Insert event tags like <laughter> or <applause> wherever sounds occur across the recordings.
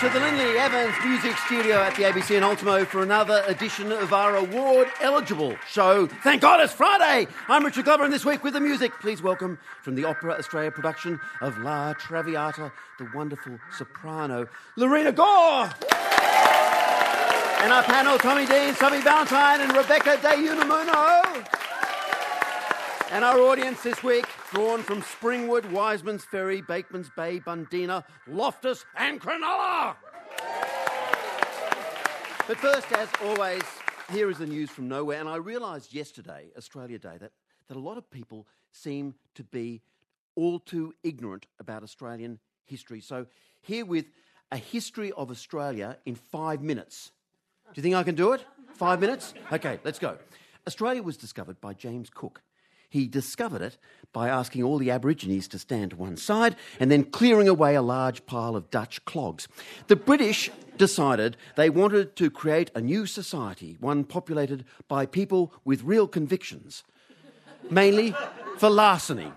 To the Lindley Evans Music Studio at the ABC in Ultimo for another edition of our award eligible show. Thank God it's Friday! I'm Richard Glover, and this week with the music, please welcome from the Opera Australia production of La Traviata, the wonderful soprano Lorena Gore! And our panel, Tommy Dean, Tommy Valentine, and Rebecca De Unamuno. And our audience this week, drawn from Springwood, Wiseman's Ferry, Bateman's Bay, Bundeena, Loftus, and Cronulla. But first, as always, here is the news from nowhere. And I realised yesterday, Australia Day, that, that a lot of people seem to be all too ignorant about Australian history. So, here with a history of Australia in five minutes. Do you think I can do it? Five minutes? Okay, let's go. Australia was discovered by James Cook. He discovered it by asking all the Aborigines to stand to one side and then clearing away a large pile of Dutch clogs. The British decided they wanted to create a new society, one populated by people with real convictions, mainly for larceny.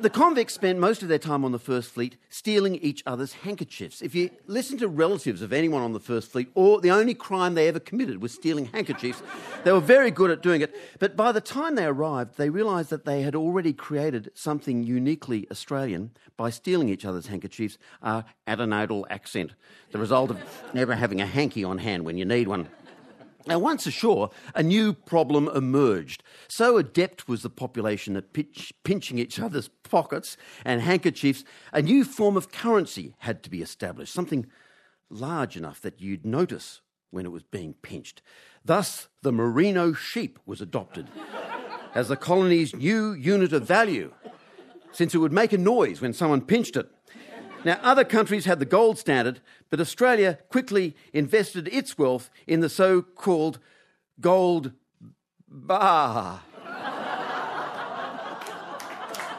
The convicts spent most of their time on the First Fleet stealing each other's handkerchiefs. If you listen to relatives of anyone on the First Fleet, or the only crime they ever committed was stealing handkerchiefs, <laughs> they were very good at doing it. But by the time they arrived, they realised that they had already created something uniquely Australian by stealing each other's handkerchiefs, uh, our adenoidal accent, the result of never having a hanky on hand when you need one. Now, once ashore, a new problem emerged. So adept was the population at pitch, pinching each other's pockets and handkerchiefs, a new form of currency had to be established, something large enough that you'd notice when it was being pinched. Thus, the merino sheep was adopted <laughs> as the colony's new unit of value, since it would make a noise when someone pinched it. Now, other countries had the gold standard, but Australia quickly invested its wealth in the so called gold bar.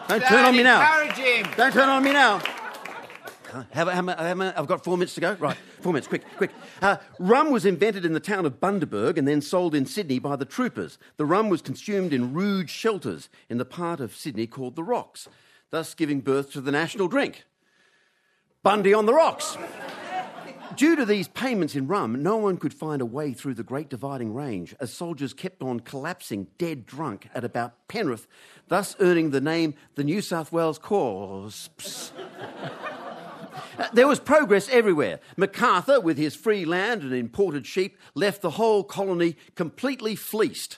Don't turn on me now. Don't turn on me now. Have, have, have I've got four minutes to go. Right, four minutes, quick, quick. Uh, rum was invented in the town of Bundaberg and then sold in Sydney by the troopers. The rum was consumed in rude shelters in the part of Sydney called the Rocks, thus giving birth to the national drink. Bundy on the rocks. Due to these payments in rum, no one could find a way through the Great Dividing Range as soldiers kept on collapsing dead drunk at about Penrith, thus earning the name the New South Wales Corps. There was progress everywhere. Macarthur, with his free land and imported sheep, left the whole colony completely fleeced.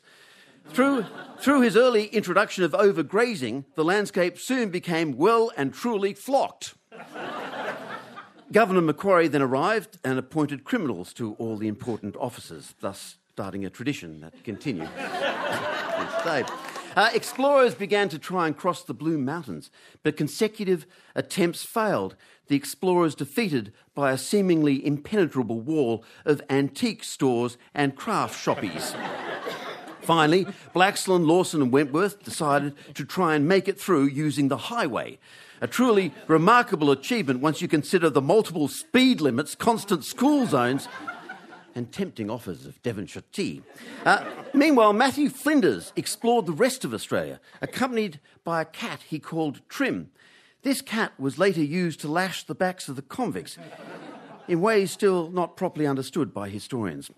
Through, through his early introduction of overgrazing, the landscape soon became well and truly flocked. Governor Macquarie then arrived and appointed criminals to all the important offices, thus starting a tradition that continued. <laughs> Uh, explorers began to try and cross the Blue Mountains, but consecutive attempts failed. The explorers defeated by a seemingly impenetrable wall of antique stores and craft shoppies. Finally, Blaxland, Lawson, and Wentworth decided to try and make it through using the highway. A truly remarkable achievement once you consider the multiple speed limits, constant school zones, and tempting offers of Devonshire tea. Uh, meanwhile, Matthew Flinders explored the rest of Australia, accompanied by a cat he called Trim. This cat was later used to lash the backs of the convicts in ways still not properly understood by historians.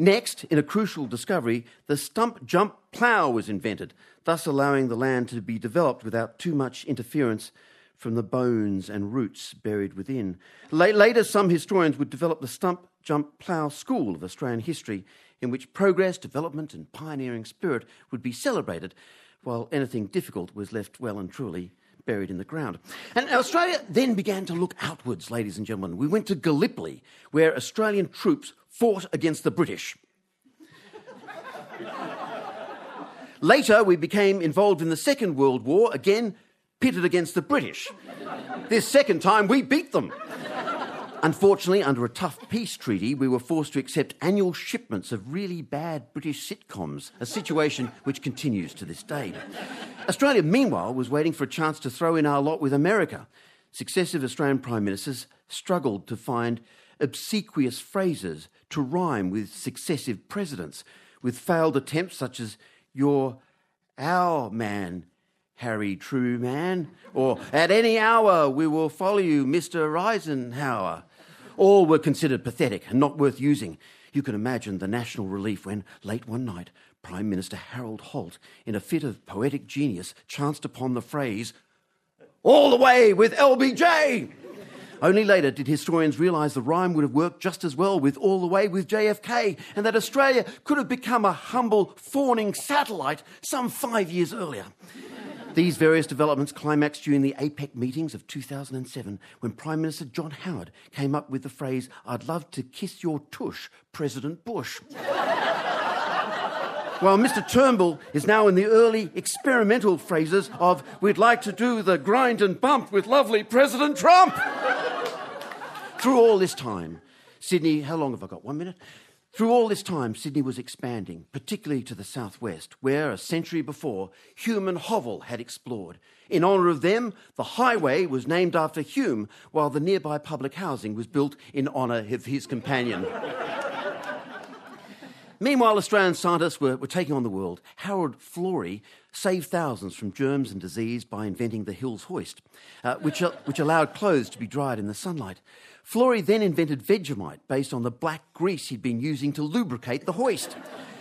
Next, in a crucial discovery, the stump jump plough was invented, thus allowing the land to be developed without too much interference from the bones and roots buried within. La- later, some historians would develop the stump jump plough school of Australian history, in which progress, development, and pioneering spirit would be celebrated, while anything difficult was left well and truly buried in the ground. And Australia then began to look outwards, ladies and gentlemen. We went to Gallipoli, where Australian troops fought against the British. Later, we became involved in the Second World War, again pitted against the British. This second time, we beat them. Unfortunately, under a tough peace treaty, we were forced to accept annual shipments of really bad British sitcoms, a situation which continues to this day. Australia, meanwhile, was waiting for a chance to throw in our lot with America. Successive Australian Prime Ministers struggled to find obsequious phrases to rhyme with successive presidents, with failed attempts such as, You're our man, Harry Truman, or At any hour we will follow you, Mr. Eisenhower. All were considered pathetic and not worth using. You can imagine the national relief when, late one night, Prime Minister Harold Holt, in a fit of poetic genius, chanced upon the phrase, All the way with LBJ! Only later did historians realise the rhyme would have worked just as well with All the Way with JFK, and that Australia could have become a humble, fawning satellite some five years earlier. These various developments climaxed during the APEC meetings of 2007 when Prime Minister John Howard came up with the phrase, I'd love to kiss your tush, President Bush. <laughs> While Mr. Turnbull is now in the early experimental phrases of, we'd like to do the grind and bump with lovely President Trump. <laughs> Through all this time, Sydney, how long have I got? One minute? Through all this time, Sydney was expanding, particularly to the southwest, where a century before, Hume and Hovell had explored. In honour of them, the highway was named after Hume, while the nearby public housing was built in honour of his companion. <laughs> Meanwhile, Australian scientists were, were taking on the world. Howard Florey saved thousands from germs and disease by inventing the Hills hoist, uh, which, uh, which allowed clothes to be dried in the sunlight. Florey then invented Vegemite based on the black grease he'd been using to lubricate the hoist.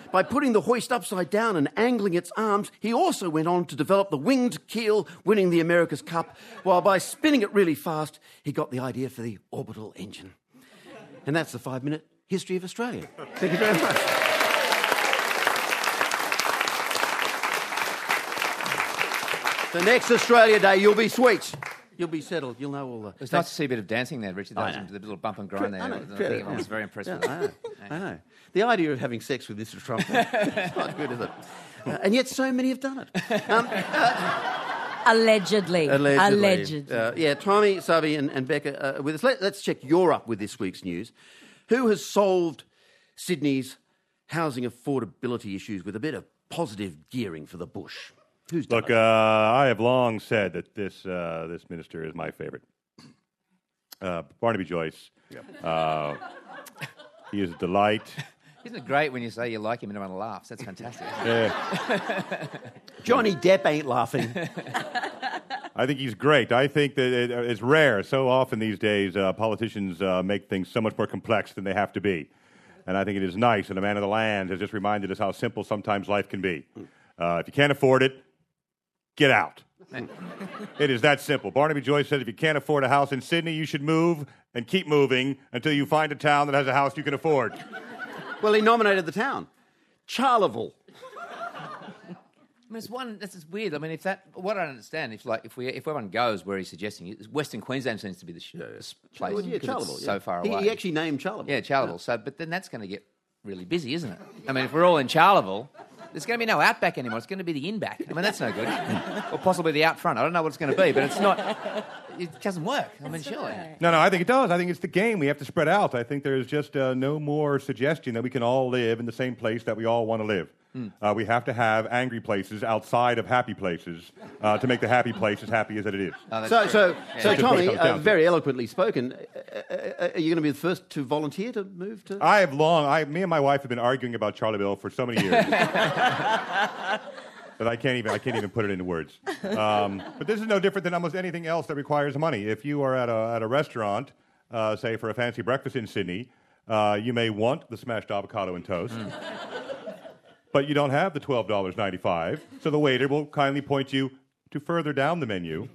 By putting the hoist upside down and angling its arms, he also went on to develop the winged keel, winning the America's Cup, while by spinning it really fast, he got the idea for the orbital engine. And that's the five minute history of Australia. Thank you very much. The next Australia Day, you'll be sweet. You'll be settled. You'll know all the. It's nice to see a bit of dancing there, Richard. That I was know. the little bump and grind there. I know. I, think I was very impressed Yeah, with I that. know. I know. The idea of having sex with Mr. Trump is not good, is it? Uh, and yet, so many have done it. Um, Allegedly. allegedly. Allegedly. Uh, yeah, Tommy, Savi, and, and Becca uh, with us. Let, let's check you're up with this week's news. Who has solved Sydney's housing affordability issues with a bit of positive gearing for the bush? Who's Look, uh, I have long said that this uh, this minister is my favorite. Uh, Barnaby Joyce. Uh, he is a delight. <laughs> Isn't it great when you say you like him and everyone laughs? That's fantastic. Uh, <laughs> Johnny Depp ain't laughing. <laughs> I think he's great. I think that it, it's rare. So often these days, uh, politicians uh, make things so much more complex than they have to be. And I think it is nice. And the man of the land has just reminded us how simple sometimes life can be. Uh, if you can't afford it, get out. it is that simple. Barnaby Joyce said if you can't afford a house in Sydney, you should move and keep moving until you find a town that has a house you can afford. well, he nominated the town. Charleville. I mean, it's one. This is weird. I mean, if that, what I don't understand, if like if we if everyone goes where he's suggesting, it- Western Queensland seems to be the sh- uh, s- place Well, yeah, Charleville. it's yeah. so far He- away. He, actually named Charleville. yeah, Charleville. So, but then that's going to get really busy, isn't it? I mean, if we're all in Charleville, there's going to be no outback anymore. It's going to be the inback. I mean, that's no good. <laughs> or possibly the out front. I don't know what it's going to be, but it's not. It doesn't work. I mean, surely. No, no, I think it does. I think it's the game. We have to spread out. I think there's just uh, no more suggestion that we can all live in the same place that we all want to live. Uh, we have to have angry places outside of happy places uh, to make the happy place as happy as it is. Oh, So, true. so, Yeah. so That's what it Tommy, uh, very eloquently spoken. Uh, uh, uh, are you going to be the first to volunteer to move to? I have long, I, me and my wife have been arguing about Charleville for so many years <laughs> that I can't even, I can't even put it into words. Um, but this is no different than almost anything else that requires money. If you are at a, at a restaurant, uh, say for a fancy breakfast in Sydney, uh, you may want the smashed avocado and toast. But you don't have the $12.95, so the waiter will kindly point you to further down the menu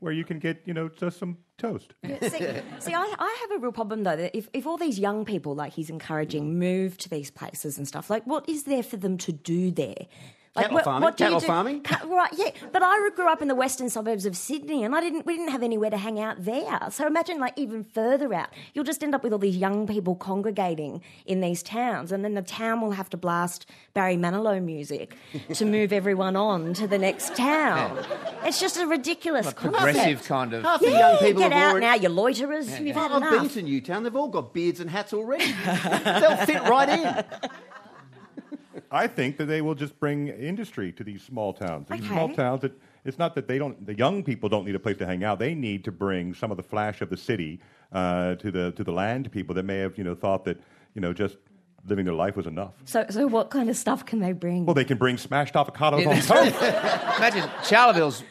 where you can get, you know, just some toast. see, see I, I have a real problem though. That if, if all these young people, like he's encouraging, move to these places and stuff, like what is there for them to do there? Cattle what, farming? what do Cattle do? farming? Right, yeah. But I grew up in the western suburbs of Sydney, and I didn't. We didn't have anywhere to hang out there. So imagine, like, even further out, you'll just end up with all these young people congregating in these towns, and then the town will have to blast Barry Manilow music <laughs> to move everyone on to the next town. It's just a ridiculous A concept. progressive kind of. Half the Yeah, young people get out already. now, you loiterers. You've had I've been to Newtown. They've all got beards and hats already. <laughs> They'll fit right in. I think that they will just bring industry to these small towns. These Okay. small towns that it's not that they don't. The young people don't need a place to hang out. They need to bring some of the flash of the city uh, to the to the land people that may have you know thought that you know just living their life was enough. So, so what kind of stuff can they bring? Well, they can bring smashed avocados on that's <laughs> toast. Imagine Charleville's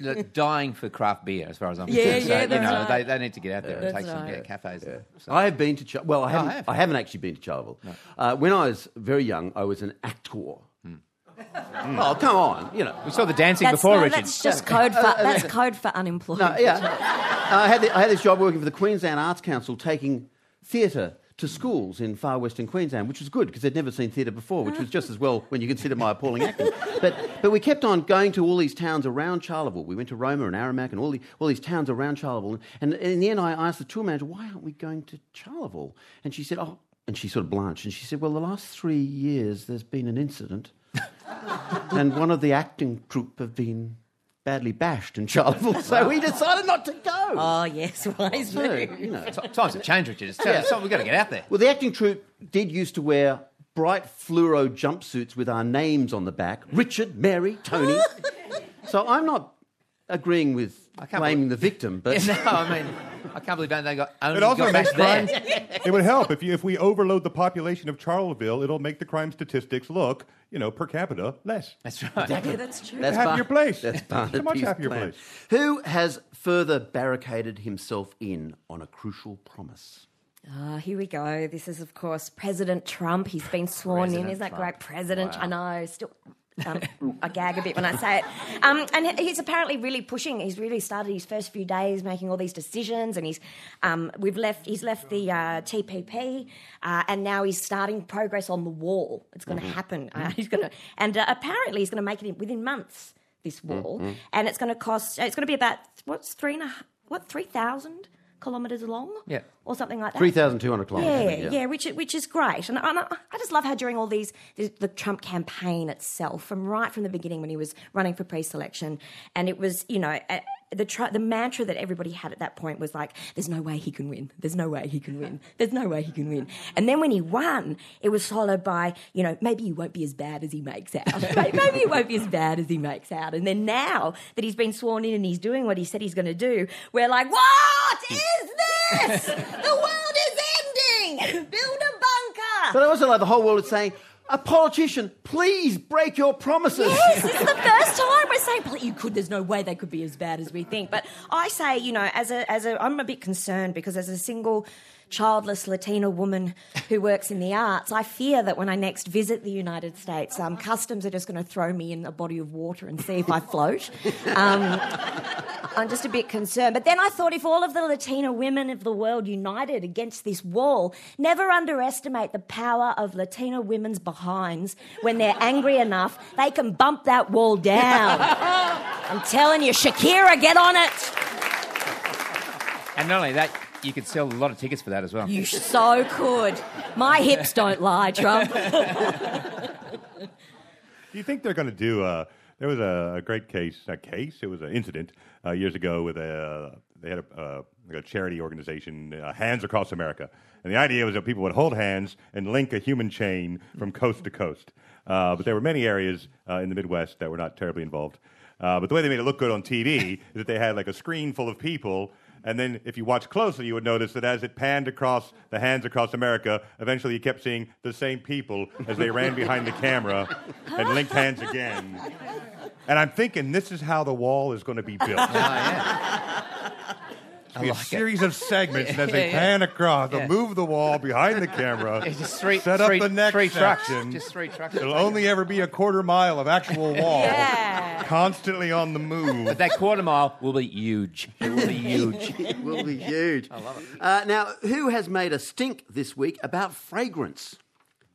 like, dying for craft beer, as far as I'm Yeah, concerned. yeah, so, you know, right. they, they need to get out there and That's take some yeah, cafes. and stuff. I have been to Char- well, I oh, haven't. have. I haven't actually been to Charleville. Uh, when I was very young, I was an actor. Hmm. Hmm. Oh come on, you know. We saw the dancing that's, before, no, Richard. that's just code for uh, uh, that's code for unemployed. No, yeah. <laughs> I had the, I had this job working for the Queensland Arts Council, taking theatre to schools in far western Queensland, which was good because they'd never seen theatre before, which was just as well when you consider my appalling acting. But but we kept on going to all these towns around Charleville. We went to Roma and Aramac and all, the, all these towns around Charleville. And in the end, I asked the tour manager, "Why aren't we going to Charleville?" And she said, "Oh." And she sort of blanched and she said, Well, the last three years there's been an incident <laughs> and one of the acting troupe have been badly bashed in Charleville, so we decided not to go. Oh yes, <laughs> wise So, move. you know. <laughs> T- Times have changed, Richard. It's, Yeah. it's something we've got to get out there. Well, the acting troupe did used to wear bright fluoro jumpsuits with our names on the back Richard, Mary, Tony. <laughs> so I'm not agreeing with I can't blaming the victim, but Yeah, <laughs> no, I mean, I can't believe they got only It also got makes bashed crime. it would help if you, if we overload the population of Charleville. It'll make the crime statistics look, you know, per capita less. That's right. Yeah, that's true. that's Half Bar- your place. That's So Barnard much Peace half your place. Who has further barricaded himself in on a crucial promise? Ah, here we go. This is, of course, President Trump. He's been sworn in. President Isn't that Trump. great? President, I know. Still, um, <laughs> I gag a bit when I say it. Um, and he's apparently really pushing. He's really started his first few days making all these decisions, and he's um, we've left. He's left the uh, TPP, uh, and now he's starting progress on the wall. It's going to happen. Uh, he's going to, and uh, apparently he's going to make it in, within months. This wall, and it's going to cost. It's going to be about what's three and a what three thousand kilometres long, Yeah. or something like that. 3,200 kilometres. I Yeah, think, yeah, which which is great, and, and I, I just love how during all these the, the Trump campaign itself, from right from the beginning when he was running for pre-selection, and it was you know the tr- the mantra that everybody had at that point was like, "There's no way he can win. There's no way he can win. There's no way he can win." And then when he won, it was followed by you know maybe he won't be as bad as he makes out. <laughs> maybe he won't be as bad as he makes out. And then now that he's been sworn in and he's doing what he said he's going to do, we're like, what is this? the world is ending. Build a bunker. But I also like the whole world is saying, a politician, please break your promises. Yes, the time we're saying, "But you could. There's no way they could be as bad as we think. But I say, you know, as a, as a, I'm a bit concerned because as a single childless Latina woman who works in the arts, I fear that when I next visit the United States, um, customs are just going to throw me in a body of water and see if I float. Um, I'm just a bit concerned. But then I thought if all of the Latina women of the world united against this wall, never underestimate the power of Latina women's behinds. When they're angry enough, they can bump that wall down. <laughs> I'm telling you, Shakira, get on it. And not only that, you could sell a lot of tickets for that as well. You so could. My hips don't lie, Trump. <laughs> Do you think they're going to do? Uh, there was a, a great case, a case. It was an incident uh, years ago with a. They had a, uh, like a charity organization, uh, Hands Across America, and the idea was that people would hold hands and link a human chain from coast to coast. Uh, but there were many areas uh, in the Midwest that were not terribly involved. Uh, but the way they made it look good on TV is that they had like a screen full of people and then, if you watch closely, you would notice that as it panned across the hands across America, eventually you kept seeing the same people as they ran behind the camera and linked hands again. And I'm thinking this is how the wall is going to be built. <laughs> Oh, it's gonna be a series of segments, and as they <laughs> Yeah, yeah. pan across, they'll Yeah. move the wall behind the <laughs> camera, It's just three, set up three- the next three trucks. section. Just three trucks. It'll only ever be a quarter mile of actual <laughs> wall, Yeah. constantly on the move. But that quarter mile will be huge. It will be huge. it will be huge. I love it. Uh, now, who has made a stink this week about fragrance?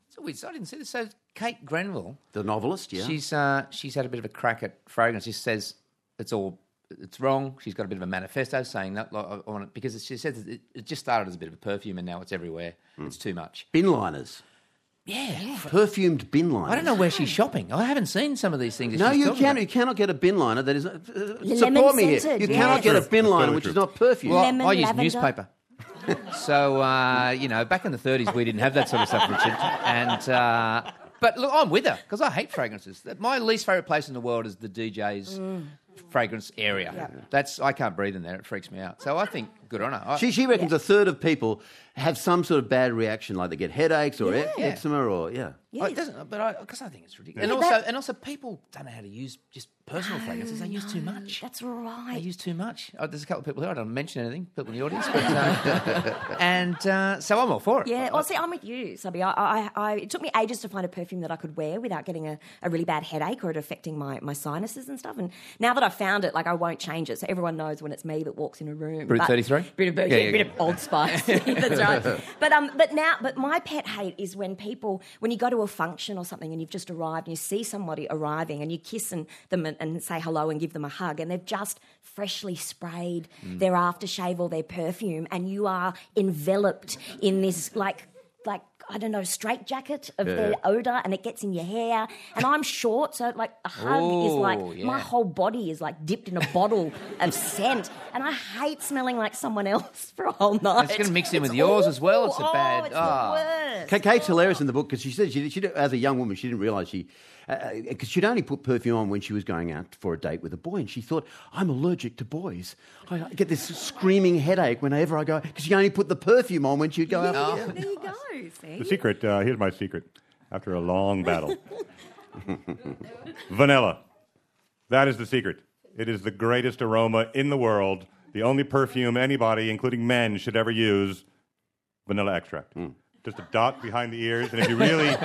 So weird. I didn't see this. So Kate Grenville, The novelist, yeah. she's uh, she's had a bit of a crack at fragrance. She says it's all it's wrong. She's got a bit of a manifesto saying that like, I want it, because she says it, it just started as a bit of a perfume and now it's everywhere. Hmm. It's too much. bin liners. Yeah. Perfumed bin liners. I don't know where she's shopping. I haven't seen some of these things. No, you can about. You cannot get a bin liner that is. Uh, uh, Lemon support me here. You yeah. cannot get a bin liner totally which is not perfume. Well, Lemon, I use lavender. newspaper. <laughs> so uh, you know, back in the 30s, we didn't have that sort of stuff, Richard. And uh, but look, I'm with her because I hate fragrances. My least favorite place in the world is the DJ's fragrance area. That's I can't breathe in there. It freaks me out. So I think Good on her. I, she, she reckons yeah. a third of people have some sort of bad reaction, like they get headaches or yeah. eczema or yeah. Yeah, it doesn't, but because I think it's ridiculous. Yeah, and also, that... and also, people don't know how to use just personal fragrances. They use too much. That's right. They use too much. Oh, there's a couple of people here. I don't mention anything. People in the audience, but, <laughs> uh, and uh, so I'm all for it. Yeah. Well, see, I'm with you, Subby. I, I, I, it took me ages to find a perfume that I could wear without getting a, a really bad headache or it affecting my, my sinuses and stuff. And now that I've found it, like I won't change it. So everyone knows when it's me that walks in a room. Route 33 sorry? Bit of yeah, yeah, bit of old spice. <laughs> That's right. But um, but now, but my pet hate is when people, when you go to a function or something and you've just arrived and you see somebody arriving and you kiss and, them and, and, say hello and give them a hug and they've just freshly sprayed mm. their aftershave or their perfume and you are enveloped in this like like I don't know straight jacket of their odor and it gets in your hair and I'm short so like a hug is Oh, like yeah. my whole body is like dipped in a bottle of scent and I hate smelling like someone else for a whole night. It's gonna mix in It's with yours as well. It's a bad- Oh, it's the ah. worst. Kate's hilarious in the book because she said she, she, as a young woman, she didn't realise she. Uh, uh, because she'd only put perfume on when she was going out for a date with a boy, and she thought, I'm allergic to boys. I I get this screaming headache whenever I go, because she only put the perfume on when she'd go out. Yeah, there you go. See? The secret, uh, here's my secret. After a long battle, <laughs> vanilla. That is the secret. It is the greatest aroma in the world. The only perfume anybody, including men, should ever use. Vanilla extract. Just a dot behind the ears, and if you really,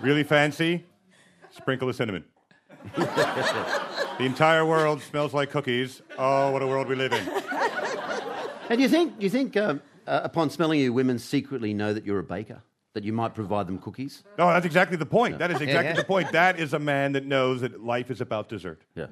really fancy, sprinkle of cinnamon. <laughs> the entire world smells like cookies. Oh, what a world we live in. And do you think, do you think um, uh, upon smelling you, women secretly know that you're a baker? That you might provide them cookies? No, that's exactly the point. That is exactly yeah. <laughs> the point. That is a man that knows that life is about dessert. Yeah.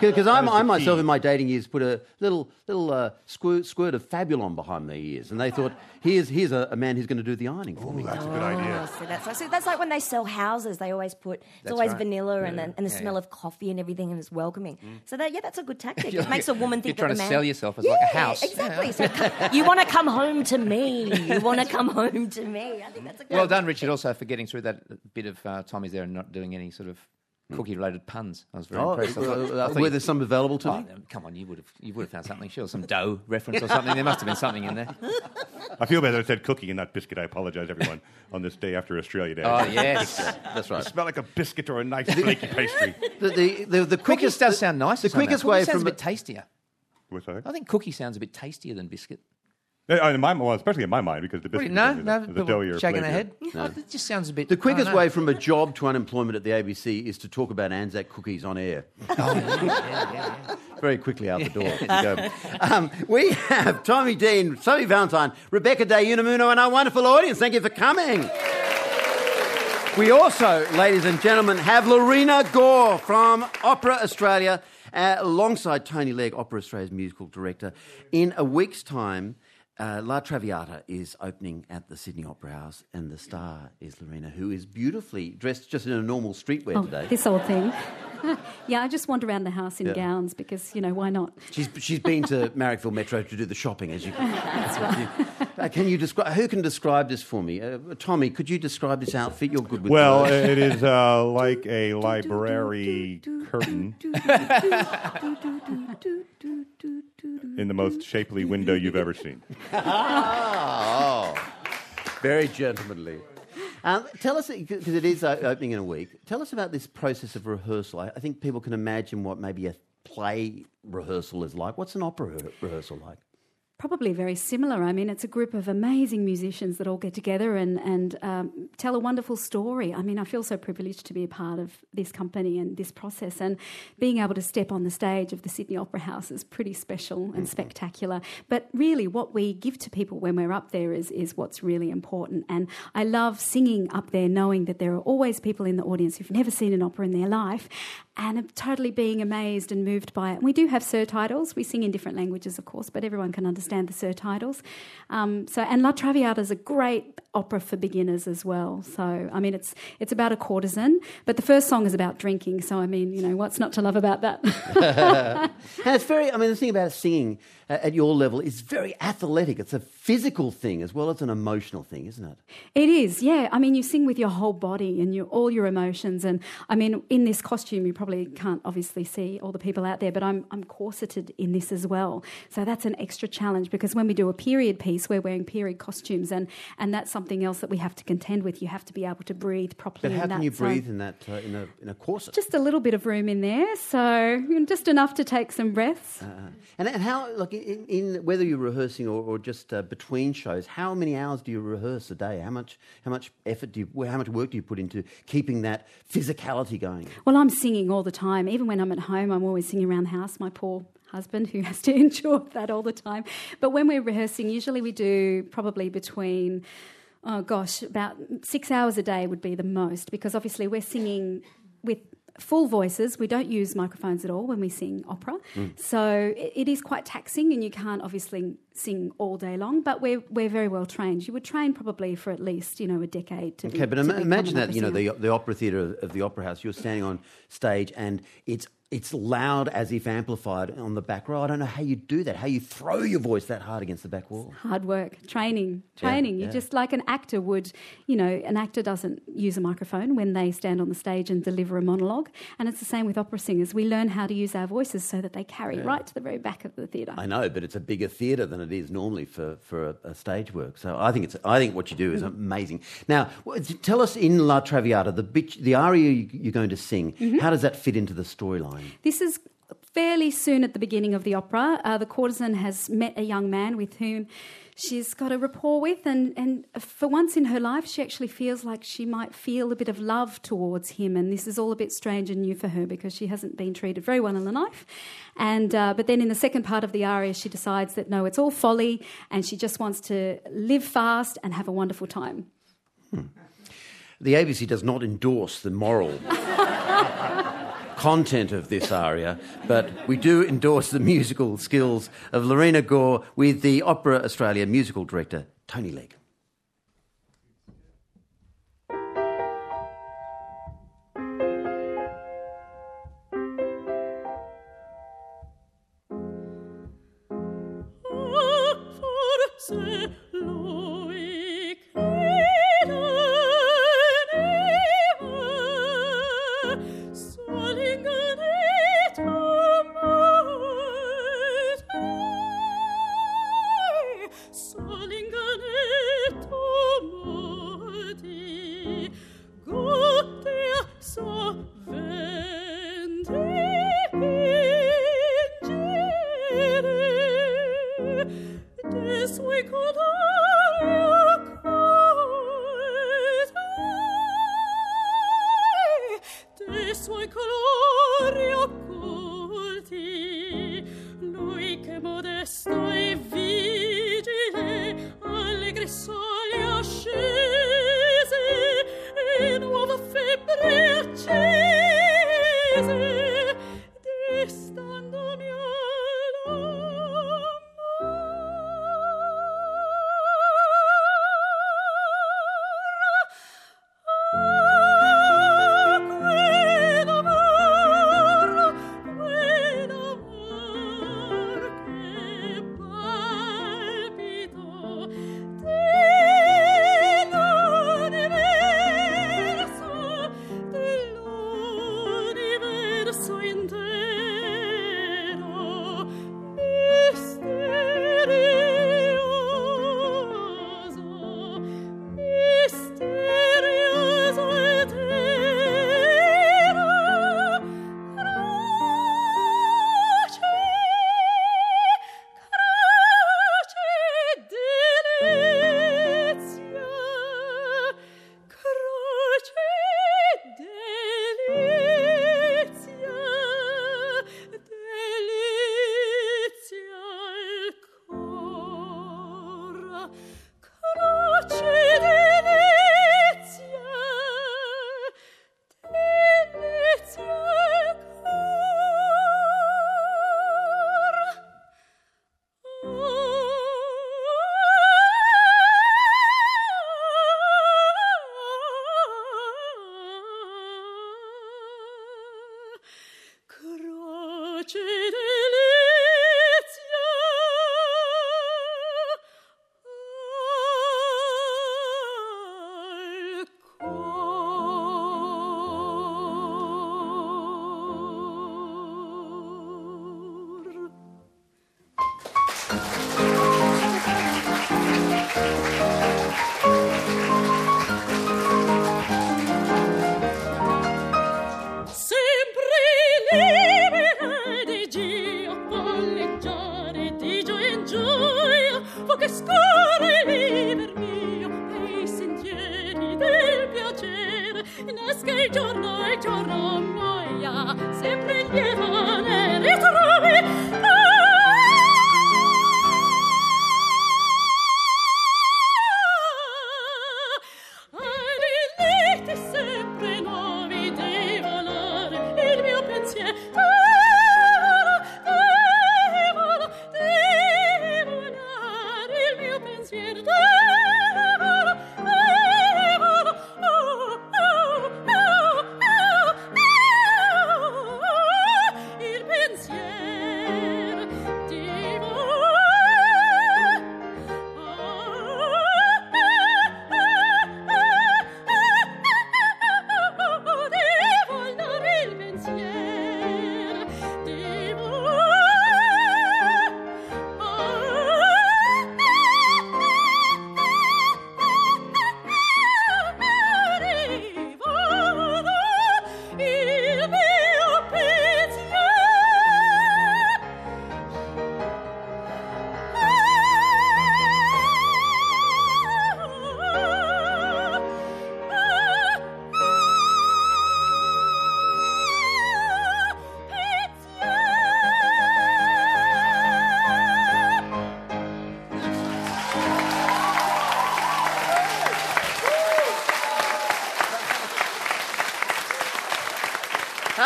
Because I, is I the myself, in my dating years, put a little little uh, squirt, squirt of Fabulon behind my ears, and they thought, here's here's a, a man who's going to do the ironing for me. That's a good idea. Oh, so that's, so that's like when they sell houses, they always put, it's That's always right. vanilla and, then and the Yeah, smell yeah. of coffee and everything and it's welcoming. So that, yeah, that's a good tactic. <laughs> It makes a woman you're think trying that to man, sell yourself as like a house. Exactly. So co- <laughs> you want to come home to me. You want to come home to me. I think that's a good Well done, Richard, also for getting through that bit of uh, Tommy's there and not doing any sort of Mm. cookie-related puns. I was very Oh, impressed. I thought- I thought were there some available to Oh, me? come on, you would have you would have found something. Sure, some dough reference or something. There must have been something in there. I feel bad that I said cookie and not biscuit. I apologize, everyone, on this day after Australia Day. Oh yes, <laughs> That's right. It smelled like a biscuit or a nice flaky <laughs> pastry. The, the, the, the cookies quickest does sound nice. The quickest way sounds from a bit tastier. What's that? I think cookie sounds a bit tastier than biscuit. In my, well, especially in my mind, because the What biscuit you- no, is no, the people doughier shaking their flavor. head. Oh, it just sounds a bit. the quickest way from a job to unemployment at the ABC is to talk about Anzac cookies on air. <laughs> Oh, yeah, yeah, yeah. Very quickly out the door. <laughs> You go. um, we have Tommy Dean, Sophie Valentine, Rebecca De Unamuno, and our wonderful audience. Thank you for coming. We also, ladies and gentlemen, have Lorena Gore from Opera Australia, uh, alongside Tony Legg, Opera Australia's musical director. In a week's time, uh, La Traviata is opening at the Sydney Opera House, and the star is Lorena, who is beautifully dressed just in a normal streetwear Oh, today. this old thing. Yeah, I just wander around the house in Yeah. gowns because, you know, why not? She's, she's been to Marrickville Metro to do the shopping, as you That's right. Uh, can you describe? Who can describe this for me? Uh, Tommy, could you describe this outfit? You're good with Well, words. it is uh, like a library curtain in the most shapely window you've ever seen. oh, very gentlemanly. Um, tell us, because it is uh, opening in a week. Tell us about this process of rehearsal. I, I think people can imagine what maybe a play rehearsal is like. What's an opera re- rehearsal like? Probably very similar. I mean, it's a group of amazing musicians that all get together and, and um, tell a wonderful story. I mean, I feel so privileged to be a part of this company and this process. And being able to step on the stage of the Sydney Opera House is pretty special and spectacular. But really, what we give to people when we're up there is, is what's really important. And I love singing up there knowing that there are always people in the audience who've never seen an opera in their life and totally being amazed and moved by it. And we do have surtitles. We sing in different languages, of course, but everyone can understand the surtitles. Um, so, and La Traviata is a great opera for beginners as well. So, I mean, it's it's about a courtesan, but the first song is about drinking. So, I mean, you know, what's not to love about that? <laughs> And it's very, I mean, the thing about singing uh, at your level is very athletic. It's a physical thing as well as an emotional thing, isn't it? It is, yeah. I mean, you sing with your whole body and your, all your emotions. And I mean, in this costume, you probably can't obviously see all the people out there, but I'm, I'm corseted in this as well. So that's an extra challenge because when we do a period piece, we're wearing period costumes, and, and that's something else that we have to contend with. You have to be able to breathe properly. But how can you So breathe in that uh, in a in a corset? Just a little bit of room in there, so just enough to take some breaths. and, and how, like, in, in whether you're rehearsing or, or just uh, between shows, how many hours do you rehearse a day? How much how much effort do you, how much work do you put into keeping that physicality going? Well, I'm singing all the time. Even when I'm at home, I'm always singing around the house. My poor husband, who <laughs> has to <laughs> endure that all the time. But when we're rehearsing, usually we do probably between, oh gosh, about six hours a day would be the most because obviously we're singing with full voices. We don't use microphones at all when we sing opera. Mm. So it, it is quite taxing and you can't obviously sing all day long, but we're, we're very well trained. You would train probably for at least, you know, a decade to be Okay, but imagine that you know the the opera theatre of, of the opera house. You're standing on stage and it's it's loud as if amplified on the back row. I don't know how you do that. How you throw your voice that hard against the back wall. hard work, training, training. yeah. You just like an actor would, you know, an actor doesn't use a microphone when they stand on the stage and deliver a monologue. And it's the same with opera singers. We learn how to use our voices so that they carry right to the very back of the theatre. I know, but it's a bigger theatre than it is normally for, for a, a stage work. So I think it's I think what you do is mm. amazing. Now, tell us in La Traviata the bit, the aria you- you're going to sing. Mm-hmm. How does that fit into the storyline? This is fairly soon at the beginning of the opera. Uh, the courtesan has met a young man with whom she's got a rapport with, and, and for once in her life, she actually feels like she might feel a bit of love towards him. And this is all a bit strange and new for her because she hasn't been treated very well in the life. And uh, but then in the second part of the aria, she decides that no, it's all folly, and she just wants to live fast and have a wonderful time. The ABC does not endorse the moral <laughs> content of this aria, but we do endorse the musical skills of Lorena Gore with the Opera Australia musical director Tony Legg. suoi colori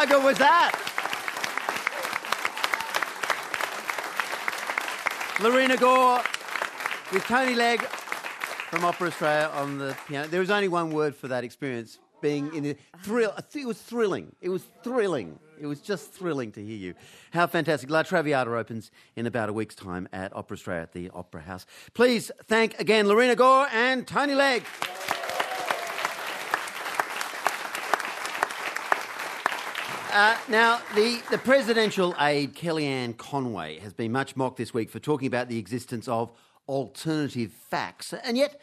How good was that? Lorena Gore with Tony Legg from Opera Australia on the piano. There was only one word for that experience being in the thrill. It was thrilling. It was thrilling. It was just thrilling to hear you. How fantastic. La Traviata opens in about a week's time at Opera Australia at the Opera House. Please thank again Lorena Gore and Tony Legg. Uh, now, the, the presidential aide, Kellyanne Conway, has been much mocked this week for talking about the existence of alternative facts. And yet,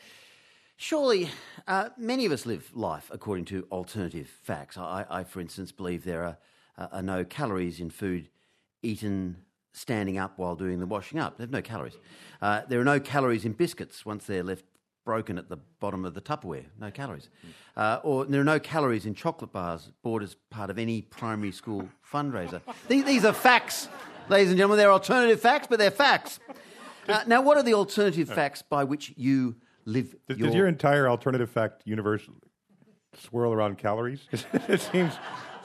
surely uh, many of us live life according to alternative facts. I, I for instance, believe there are, uh, are no calories in food eaten standing up while doing the washing up. There's no calories. Uh, there are no calories in biscuits once they're left broken at the bottom of the Tupperware. No calories. Uh, or there are no calories in chocolate bars bought as part of any primary school fundraiser. <laughs> These, these are facts, ladies and gentlemen. They're alternative facts, but they're facts. Uh, now, what are the alternative facts by which you live Does, your... does your entire alternative fact universe swirl around calories? <laughs> it seems,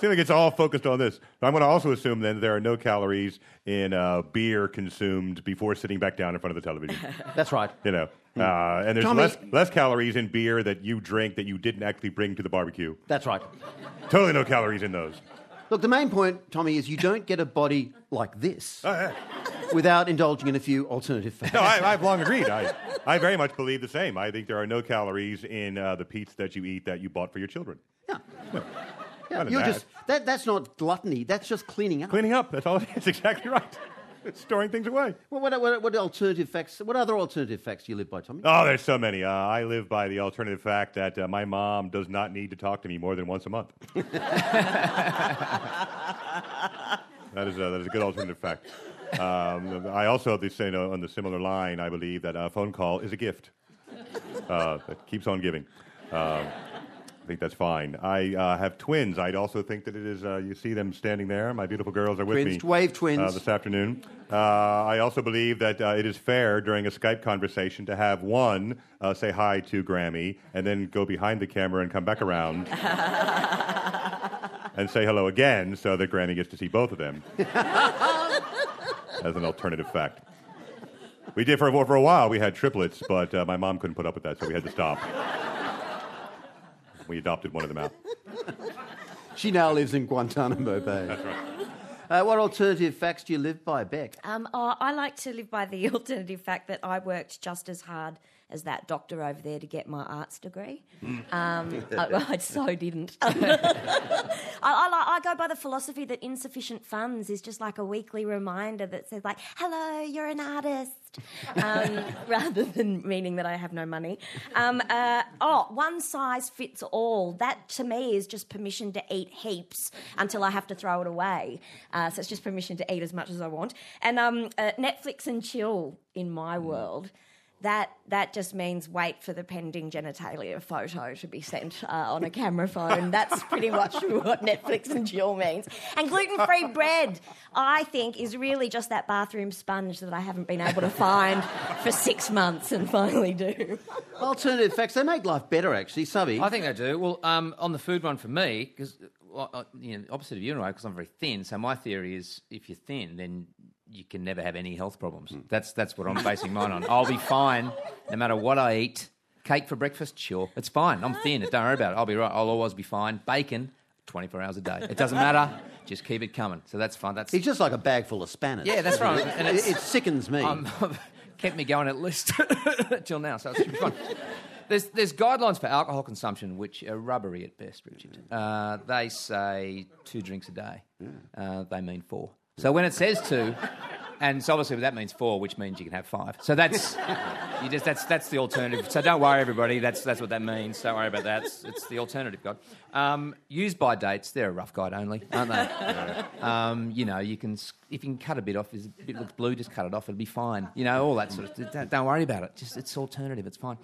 seems like it's all focused on this. I'm going to also assume then there are no calories in uh, beer consumed before sitting back down in front of the television. <laughs> That's right. You know, uh, and there's Tommy- less less calories in beer that you drink that you didn't actually bring to the barbecue. That's right. Totally no calories in those. Look, the main point, Tommy, is you don't get a body like this Oh, yeah. without indulging in a few alternative facts. No, I, I've long agreed. I, I very much believe the same. I think there are no calories in uh, the pizza that you eat that you bought for your children. Yeah. None you're that. just that, that's not gluttony. That's just cleaning up. Cleaning up. That's all. That's <laughs> exactly right. Storing things away. Well, what, what, what alternative facts? What other alternative facts do you live by, Tommy? Oh, there's so many. Uh, I live by the alternative fact that uh, my mom does not need to talk to me more than once a month. <laughs> that is a, that is a good alternative fact. Um, I also, the same, uh, on the similar line, I believe that a phone call is a gift uh, that keeps on giving. Um, I think that's fine. I uh, have twins. I'd also think that it is. Uh, you see them standing there. My beautiful girls are with Twins, me. wave twins. uh, this afternoon. Uh, I also believe that uh, it is fair during a Skype conversation to have one uh, say hi to Grammy and then go behind the camera and come back around <laughs> and say hello again, so that Grammy gets to see both of them. <laughs> As an alternative fact. We did for, for a while. We had triplets, but uh, my mom couldn't put up with that, so we had to stop. We adopted one of them out. <laughs> She now lives in Guantanamo Bay. That's right. Uh, what alternative facts do you live by, Beck? Um, oh, I like to live by the <laughs> alternative fact that I worked just as hard as that doctor over there to get my arts degree. Um, <laughs> I, I so didn't. <laughs> I, I, I go by the philosophy that insufficient funds is just like a weekly reminder that says, like, "Hello, you're an artist," um, <laughs> rather than meaning that I have no money. Um, uh, oh, one size fits all. That to me is just permission to eat heaps until I have to throw it away. Uh, so it's just permission to eat as much as I want. And um, uh, Netflix and chill in my world. That that just means wait for the pending genitalia photo to be sent uh, on a camera phone. That's pretty much <laughs> what Netflix and chill means. And gluten free bread, I think, is really just that bathroom sponge that I haven't been able to find for six months and finally do. <laughs> Alternative facts, they make life better, actually. Subby. I think they do. Well, um, on the food one for me, because well, uh, you know, opposite of you and I, because I'm very thin. So my theory is, if you're thin, then you can never have any health problems. That's that's what I'm basing mine on. I'll be fine no matter what I eat. Cake for breakfast, sure, it's fine. I'm thin. Don't worry about it. I'll be right. I'll always be fine. Bacon, 24 hours a day. It doesn't matter. Just keep it coming. So that's fine. That's He's just like a bag full of spanners. yeah, that's right. And It, it's, it sickens me. um, <laughs> kept me going at least <laughs> till now, so it's fun. There's, there's guidelines for alcohol consumption which are rubbery at best, Richard. Uh, they say two drinks a day. Uh, they mean four. So when it says two, and so obviously that means four, which means you can have five. So that's you just that's that's the alternative. So don't worry, everybody. That's that's what that means. Don't worry about that. It's, it's the alternative God. Um, used by dates, they're a rough guide only, aren't they? Um, you know, you can if you can cut a bit off, if a bit looks blue, just cut it off. It'll be fine. You know, all that sort of. Don't, don't worry about it. Just it's alternative. It's fine.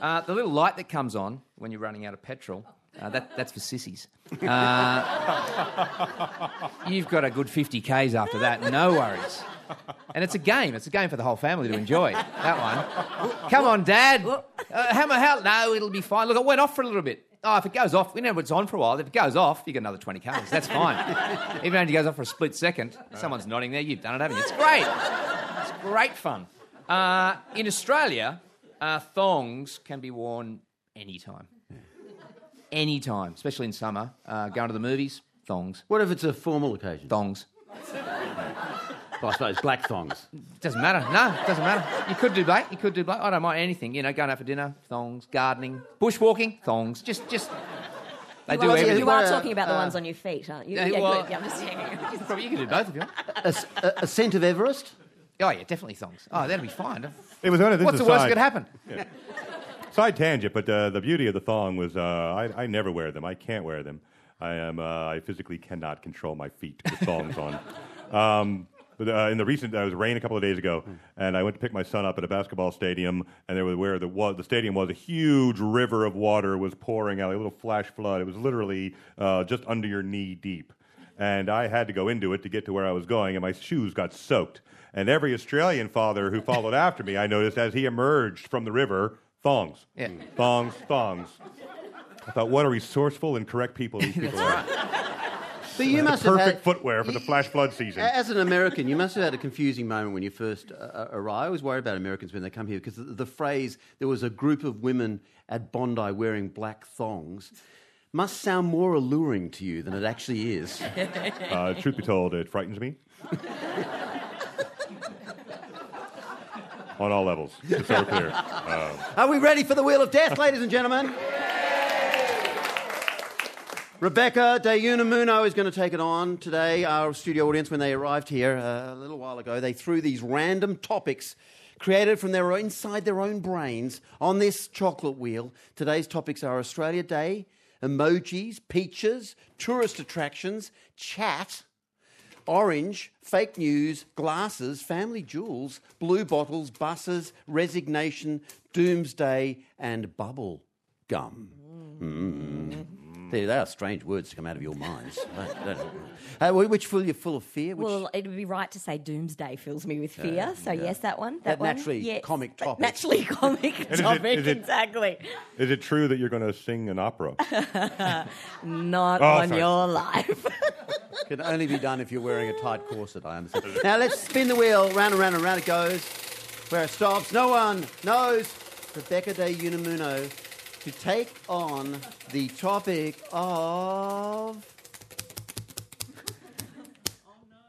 Uh, the little light that comes on when you're running out of petrol. Uh, that, that's for sissies. Uh, you've got a good 50 Ks after that, no worries. And it's a game. It's a game for the whole family to enjoy. That one. Come on, Dad. Uh, how, how, no, it'll be fine. Look, it went off for a little bit. Oh, if it goes off, we know it's on for a while. If it goes off, you get another 20 Ks. That's fine. Even if it goes off for a split second, someone's nodding there, you've done it, haven't you? It's great. It's great fun. Uh, in Australia, uh, thongs can be worn anytime. Anytime, especially in summer. Uh, going to the movies, thongs. What if it's a formal occasion? Thongs. <laughs> I suppose black thongs. Doesn't matter. No, it doesn't matter. You could do black. You could do black. I don't mind anything. You know, going out for dinner, thongs. Gardening, bushwalking, thongs. Just, just. They You do are, everything. you are Uh, talking about the uh, ones on your feet, aren't you? Yeah, yeah, well- good. Yeah, I'm just checking. <laughs> Probably you can do both if you want. A, s- a- a scent of Everest? Oh yeah, definitely thongs. Oh, that'd be fine. It was only this What's the worst side- that could happen? Side tangent, but uh, the beauty of the thong was uh, I, I never wear them. I can't wear them. I am uh, I physically cannot control my feet with thongs on. <laughs> Um, but, uh, in the recent, uh, it was rain a couple of days ago, and I went to pick my son up at a basketball stadium, and there was where the was, the stadium was a huge river of water was pouring out, a little flash flood. It was literally uh, just under your knee deep, and I had to go into it to get to where I was going, and my shoes got soaked. And every Australian father who followed after me, I noticed as he emerged from the river, thongs, Yeah. thongs, thongs. I thought, what a resourceful and correct people these people are. But you must have Perfect had, footwear for the flash flood season. As an American, you must have had a confusing moment when you first uh, arrived. I always worry about Americans when they come here because the, the phrase, there was a group of women at Bondi wearing black thongs, must sound more alluring to you than it actually is. Uh, truth be told, it frightens me. <laughs> On all levels, just so clear. <laughs> Um, Are we ready for the Wheel of Death, ladies and gentlemen? Rebecca De Unamuno is going to take it on today. Our studio audience, when they arrived here uh, a little while ago, they threw these random topics created from their own, inside their own brains on this chocolate wheel. Today's topics are Australia Day, emojis, peaches, tourist attractions, chat, orange, fake news, glasses, family jewels, blue bottles, buses, resignation, doomsday, and bubble gum. Mm. They, they are strange words to come out of your minds. They- <laughs> they don't- Uh, which fill you full of fear? Which, Well, it would be right to say Doomsday fills me with fear. so yes, that one. That, That one. naturally yes. comic That topic. Naturally <laughs> comic topic. is it- exactly. is it true that you're going to sing an opera? <laughs> Not Oh, on sorry. your life. Can only be done if you're wearing a tight corset, I understand. <laughs> now let's spin the wheel, round and round and round it goes. Where it stops, no one knows Rebecca De Unamuno to take on the topic of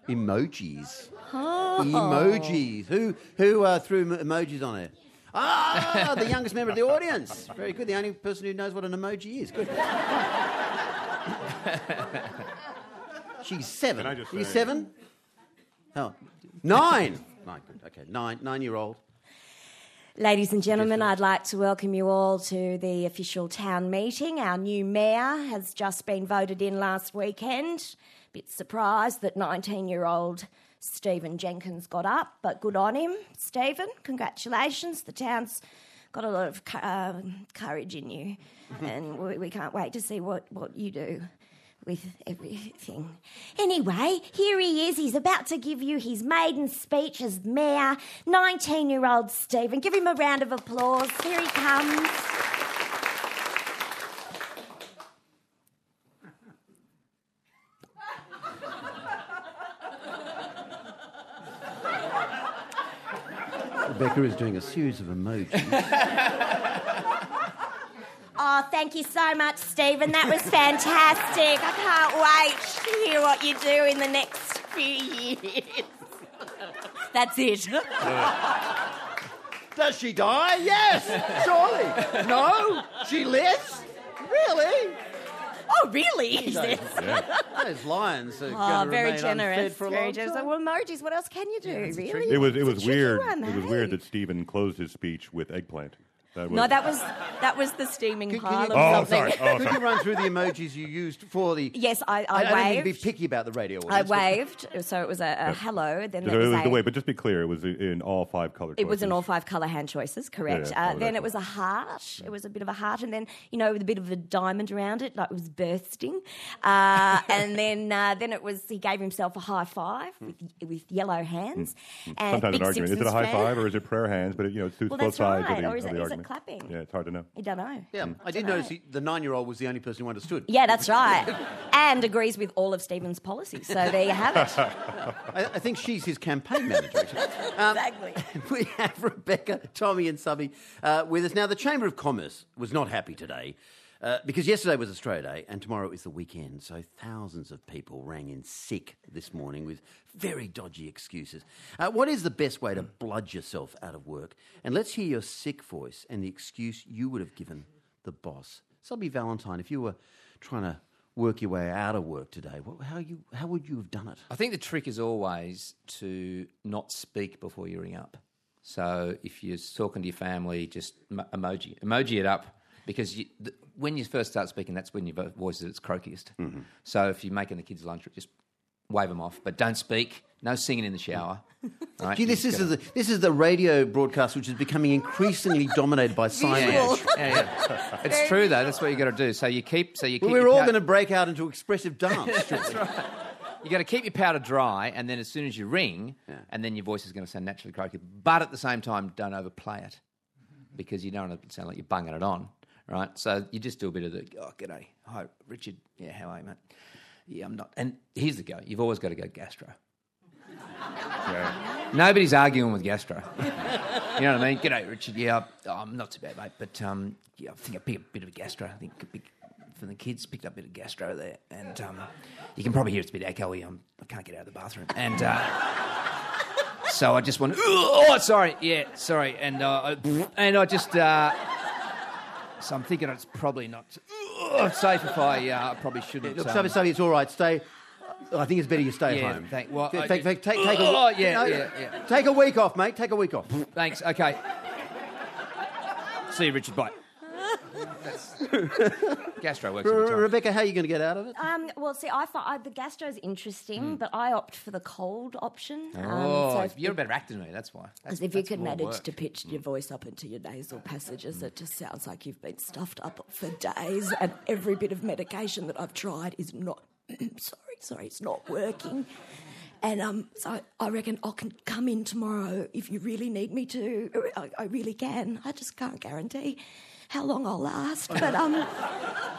emojis. Emojis. Who who uh, threw emojis on it? Ah, the youngest member of the audience. Very good. The only person who knows what an emoji is. Good. <laughs> She's seven. Can I just Are you say- seven? Oh, nine. <laughs> Nine. Good. Okay. Nine. Nine-year-old. Ladies and gentlemen, I'd like to welcome you all to the official town meeting. Our new mayor has just been voted in last weekend. Bit surprised that 19 year old Stephen Jenkins got up, but good on him, Stephen. Congratulations. The town's got a lot of cu- um courage in you, <laughs> and we, we can't wait to see what, what you do with everything. Anyway, here he is. He's about to give you his maiden speech as mayor. 19 year old Stephen. Give him a round of applause. Here he comes. Rebecca is doing a series of emojis. <laughs> Oh, thank you so much, Stephen. That was fantastic. I can't wait to hear what you do in the next few years. That's it. <laughs> Does she die? Yes, surely. No, she lives. Really? Oh, really? Is this? Those lions are Oh, very generous. for a Very generous. time. Well, emojis. What else can you do? really? It was it was weird. one, it was weird that Stephen closed his speech with eggplant. That was, No, that was that was the steaming Can- can pile you- of Oh, something. sorry. Oh, Could sorry. you run through the emojis you used for the? Yes, I, I, I, don't mean to be picky about the radio I waved, so it was a, a hello. Then there it was was the a- way, but just be clear, it was in all five color It was in all five colour hand choices, correct. Yeah, yeah, uh, then it was a heart. It was a bit of a heart, and then you know with a bit of a diamond around it, like it was bursting. Uh, and then uh, then it was he gave himself a high five with, with yellow hands. And Hmm. Sometimes big an argument. Is it a high five or is it prayer hands? But it, you know, it suits Well, both sides right. of the, or is of the is it me. clapping? Yeah, it's hard to know. You don't know. Yeah, I did notice he, the nine-year-old was the only person who understood. Yeah, that's right. <laughs> and agrees with all of Stephen's policies. So there you have it. <laughs> I, I think she's his campaign manager. Actually. Um, exactly. <laughs> we have Rebecca, Tommy, and Subby uh, with us. Now, the Chamber of Commerce was not happy today uh, because yesterday was Australia Day and tomorrow is the weekend. So thousands of people rang in sick this morning with very dodgy excuses. Uh, what is the best way to bludge yourself out of work? And let's hear your sick voice and the excuse you would have given the boss. Subby Valentine, if you were trying to work your way out of work today, how, you, how would you have done it? I think the trick is always to not speak before you ring up. So if you're talking to your family, just emoji, emoji it up because you, when you first start speaking, that's when your voice is at its croakiest. Mm-hmm. So if you're making the kids lunch, just wave them off, but don't speak. No singing in the shower. <laughs> Right? Gee, this is gotta- the this is the radio broadcast, which is becoming increasingly <laughs> dominated by sign Visual. yeah, yeah. It's true though. That's what you got to do. So you keep. So you keep. Well, we're all pow- going to break out into expressive <laughs> dance. That's right. You got to keep your powder dry, and then as soon as you ring, Yeah. and then your voice is going to sound naturally croaky. But at the same time, don't overplay it mm-hmm. because you don't want to sound like you're bunging it on, right? So you just do a bit of the oh, g'day, hi, Richard, yeah, how are you, mate? Yeah, I'm not. And here's the go: you've always got to go gastro. <laughs> Nobody's arguing with gastro. you know what I mean? G'day, Richard. Yeah, I'm not too bad, mate. But um, yeah, I think I picked a bit of a gastro. I think a for the kids, picked up a bit of gastro there, and um, you can probably hear it's a bit echoey. I'm, I can't get out of the bathroom, and uh, so I just want. Oh, sorry. Yeah, sorry. And uh, I- and I just. Uh, so I'm thinking it's probably not safe if I uh, probably shouldn't. Look, um, Subby, it's all right. Stay. I think it's better you stay Yeah, at home. thank- well, Take- take, take, take, take a, Oh, yeah, yeah, yeah. Take a week off, mate. Take a week off. Thanks. Okay. See you, Richard. Bye. Gastro works every Re- Rebecca, how are you going to get out of it? Um, well, see, I thought I, the gastro's interesting, but I opt for the cold option. Um, Oh, so if, you're a better actor than me. That's why. Because if you that's can manage work. to pitch your voice up into your nasal passages, it just sounds like you've been stuffed up for days, and every bit of medication that I've tried is not. <clears throat> sorry, sorry, it's not working. And um, so I reckon I can come in tomorrow if you really need me to. I, I really can. I just can't guarantee how long I'll last. But um,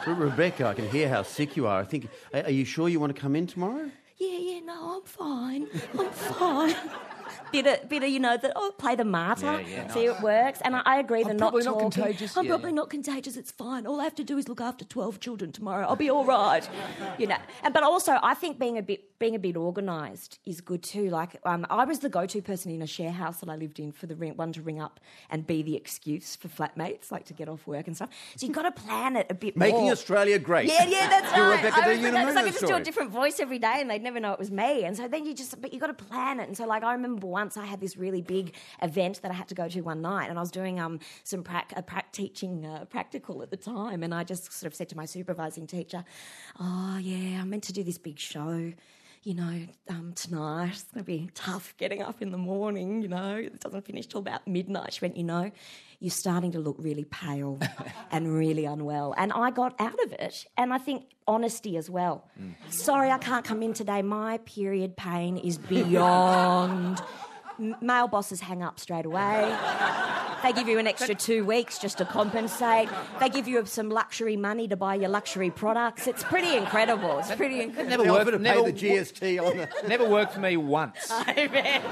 Re- Rebecca, I can hear how sick you are. I think. Are you sure you want to come in tomorrow? yeah, yeah, no, I'm fine. I'm fine. Bit of, bit of, you know, the, oh, play the martyr, Yeah, yeah, see it works. And I, I agree, the I'm not probably not talking. contagious. I'm Yeah, probably yeah. not contagious. It's fine. All I have to do is look after twelve children tomorrow. I'll be all right. you know, and but also I think being a bit being a bit organised is good too. Like um, I was the go-to person in a share house that I lived in for the ring, one to ring up and be the excuse for flatmates, like to get off work and stuff. So you've got to plan it a bit Making more. Australia great. Yeah, yeah, that's <laughs> right. Rebecca I the was the- Unamuno it's like I just do a different voice every day, and they'd never know it was me. And so then you just, but you got to plan it. And so, like, I remember once I had this really big event that I had to go to one night, and I was doing um some prac, a prac teaching uh, practical at the time, and I just sort of said to my supervising teacher, "Oh yeah, I'm meant to do this big show." You know, um, tonight it's going to be tough getting up in the morning. You know, it doesn't finish till about midnight. She went, you know, you're starting to look really pale <laughs> and really unwell. And I got out of it. And I think honesty as well. Sorry, I can't come in today. My period pain is beyond. M- Male bosses hang up straight away. <laughs> They give you an extra two weeks just to compensate. They give you some luxury money to buy your luxury products. It's pretty incredible. It's pretty incredible. Never worked. to pay the GST on the. <laughs> never worked for me once. <laughs> I bet.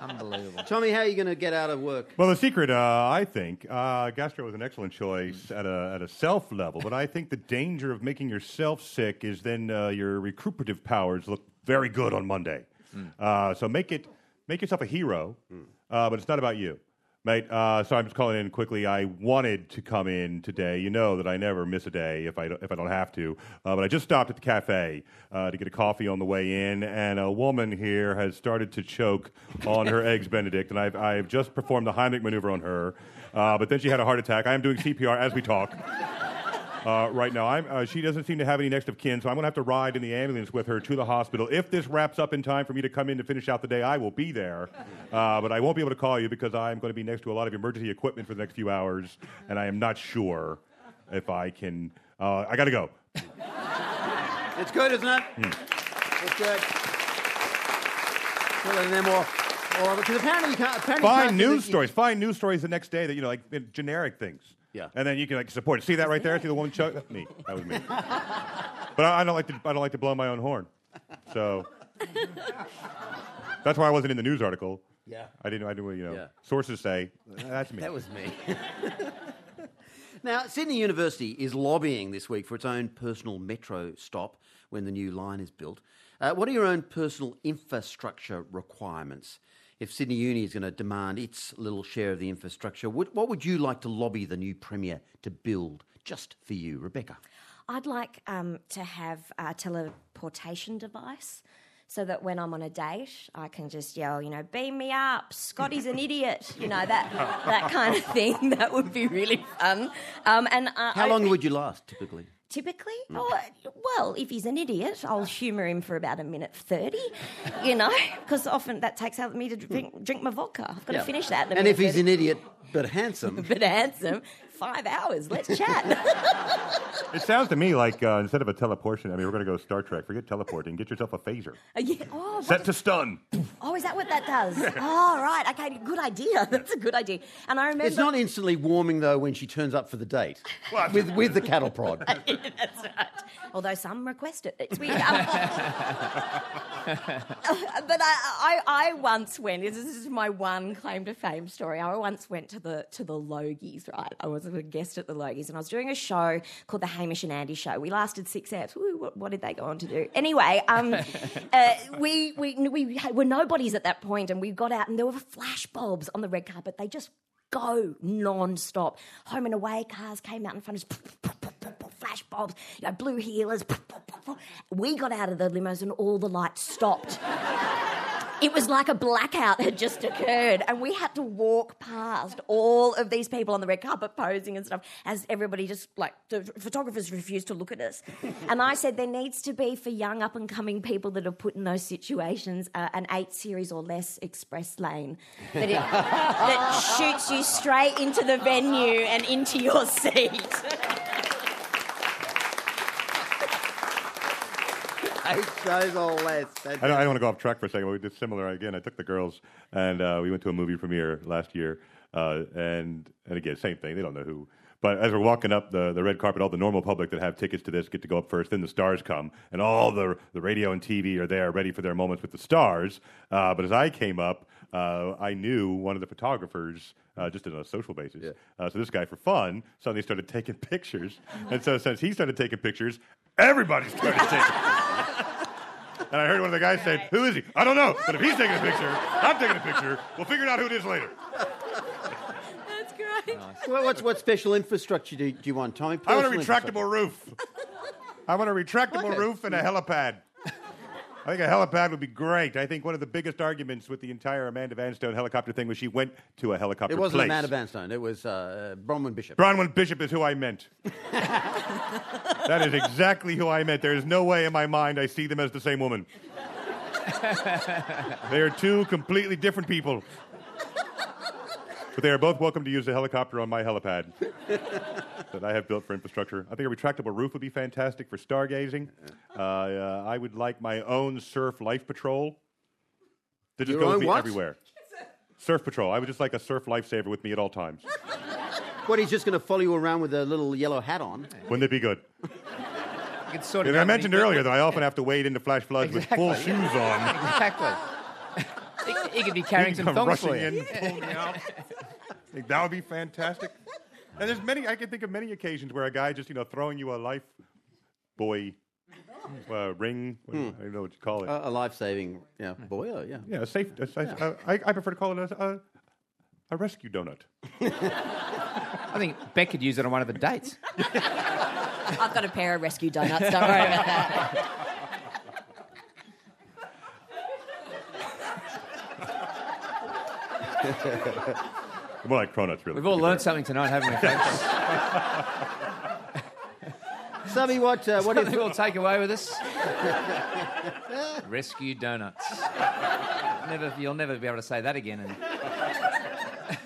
Unbelievable. Tommy, how are you going to get out of work? Well, the secret, uh, I think, uh, gastro is an excellent choice at a, at a self level, but I think the danger of making yourself sick is then uh, your recuperative powers look very good on Monday. Uh, so make it make yourself a hero, uh, but it's not about you. Mate, uh, so I'm just calling in quickly. I wanted to come in today. You know that I never miss a day if I don't, if I don't have to. Uh, but I just stopped at the cafe uh, to get a coffee on the way in, and a woman here has started to choke on her <laughs> eggs Benedict, and I've, I've just performed the Heimlich maneuver on her. Uh, but then she had a heart attack. I am doing CPR as we talk. Uh, right now, I'm, uh, she doesn't seem to have any next of kin, so I'm going to have to ride in the ambulance with her to the hospital. If this wraps up in time for me to come in to finish out the day, I will be there. Uh, but I won't be able to call you because I'm going to be next to a lot of emergency equipment for the next few hours, and I am not sure if I can. Uh, I got to go. It's good, isn't it? Hmm. It's good. Well, and then. Or because apparently you can't. Apparently you Find can't news stories. Find news stories the next day that you know, like generic things. Yeah. And then you can like support it. See that right there? See the woman chug? That's me. That was me. <laughs> but I, I don't like to. I don't like to blow my own horn. So that's why I wasn't in the news article. Yeah. I didn't. I didn't. You know, Yeah. sources say that's me. That was me. <laughs> now, Sydney University is lobbying this week for its own personal metro stop when the new line is built. Uh, what are your own personal infrastructure requirements? If Sydney Uni is going to demand its little share of the infrastructure, what, what would you like to lobby the new Premier to build just for you, Rebecca? I'd like um, to have a teleportation device so that when I'm on a date, I can just yell, you know, beam me up, Scotty's an idiot, you know, that, that kind of thing. <laughs> That would be really fun. Um, and uh, How I- long would you last, typically? Typically, Mm. oh, well, if he's an idiot, I'll humour him for about a minute thirty, you know, <laughs> because often that takes out me to drink, drink my vodka. I've got Yeah. to finish that. And if he's 30. an idiot but handsome, <laughs> but handsome, five hours. Let's chat. <laughs> It sounds to me like uh, instead of a teleportation, I mean, we're going to go Star Trek. Forget teleporting. Get yourself a phaser. yeah. Oh, Set what- to stun. oh, is that what that does? <laughs> oh, right. Okay, good idea. <laughs> That's a good idea. And I remember. it's not instantly warming though when she turns up for the date with with the cattle prod. That's right. Although some request it. It's weird. But I, I, I once went. This is my one claim to fame story. I once went to the to the Logies. Right, I was a guest at the Logies, and I was doing a show called the Hamish and Andy Show. We lasted six hours. Ooh, what, what did they go on to do? Anyway, um, <laughs> uh, we we we were nobodies at that point, and we got out, and there were flash bulbs on the red carpet. They just go non-stop. Home and away cars came out in front of us. Flash bulbs, you know, Blue Heelers. We got out of the limos and all the lights stopped. It was like a blackout had just occurred, and we had to walk past all of these people on the red carpet posing and stuff as everybody just like the photographers refused to look at us. And I said there needs to be for young up and coming people that are put in those situations uh, an eight series or less express lane that, it, that shoots you straight into the venue and into your seat. Eight shows or less. I don't, I don't want to go off track for a second, but we did similar again. I took the girls and uh, we went to a movie premiere last year, uh, and and again, same thing. They don't know who. But as we're walking up the, the red carpet, all the normal public that have tickets to this get to go up first. Then the stars come, and all the the radio and TV are there, ready for their moments with the stars. Uh, but as I came up, uh, I knew one of the photographers. Uh, just on a social basis. Uh, so this guy, for fun, suddenly started taking <laughs> pictures. and so since he started taking pictures, everybody started taking pictures. And I heard one of the guys say, Who is he? I don't know. But if he's taking a picture, I'm taking a picture. We'll figure out who it is later. That's great. Well, what's, what special infrastructure do, do you want, Tommy? I want a retractable roof. I want a retractable Okay. roof and a helipad. I think a helipad would be great. I think one of the biggest arguments with the entire Amanda Vanstone helicopter thing was she went to a helicopter It wasn't place. Amanda Vanstone. It was uh, Bronwyn Bishop. Bronwyn Bishop is who I meant. <laughs> that is exactly who I meant. There is no way in my mind I see them as the same woman. <laughs> they are two completely different people. But they are both welcome to use the helicopter on my helipad <laughs> that I have built for infrastructure. I think a retractable roof would be fantastic for stargazing. Uh, uh, I would like my own surf life patrol to just Your goes own with me what? everywhere. Surf patrol. I would just like a surf lifesaver with me at all times. <laughs> What, he's just going to follow you around with a little yellow hat on? Wouldn't it be good? You could sort of And I go mentioned really earlier that I often have to wade into flash floods with full Exactly, shoes on. Exactly. <laughs> he, he could be carrying some come thongs rushing for you. in, pull me out. I that would be fantastic. And there's many. I can think of many occasions where a guy just you know throwing you a life boy uh, ring. what- I don't know what you call it. A, a life-saving, yeah, boy, oh, yeah. yeah, a safe. A, safe uh, I, I prefer to call it a, a, a rescue donut. <laughs> I think Beck could use it on one of the dates. <laughs> I've got a pair of rescue donuts. Don't worry about that. <laughs> More like cronuts, really. We've all learned something tonight, haven't we, folks? <laughs> Subby, what, uh, what Something if... we'll take away with us. <laughs> Rescue donuts. Never, you'll never be able to say that again.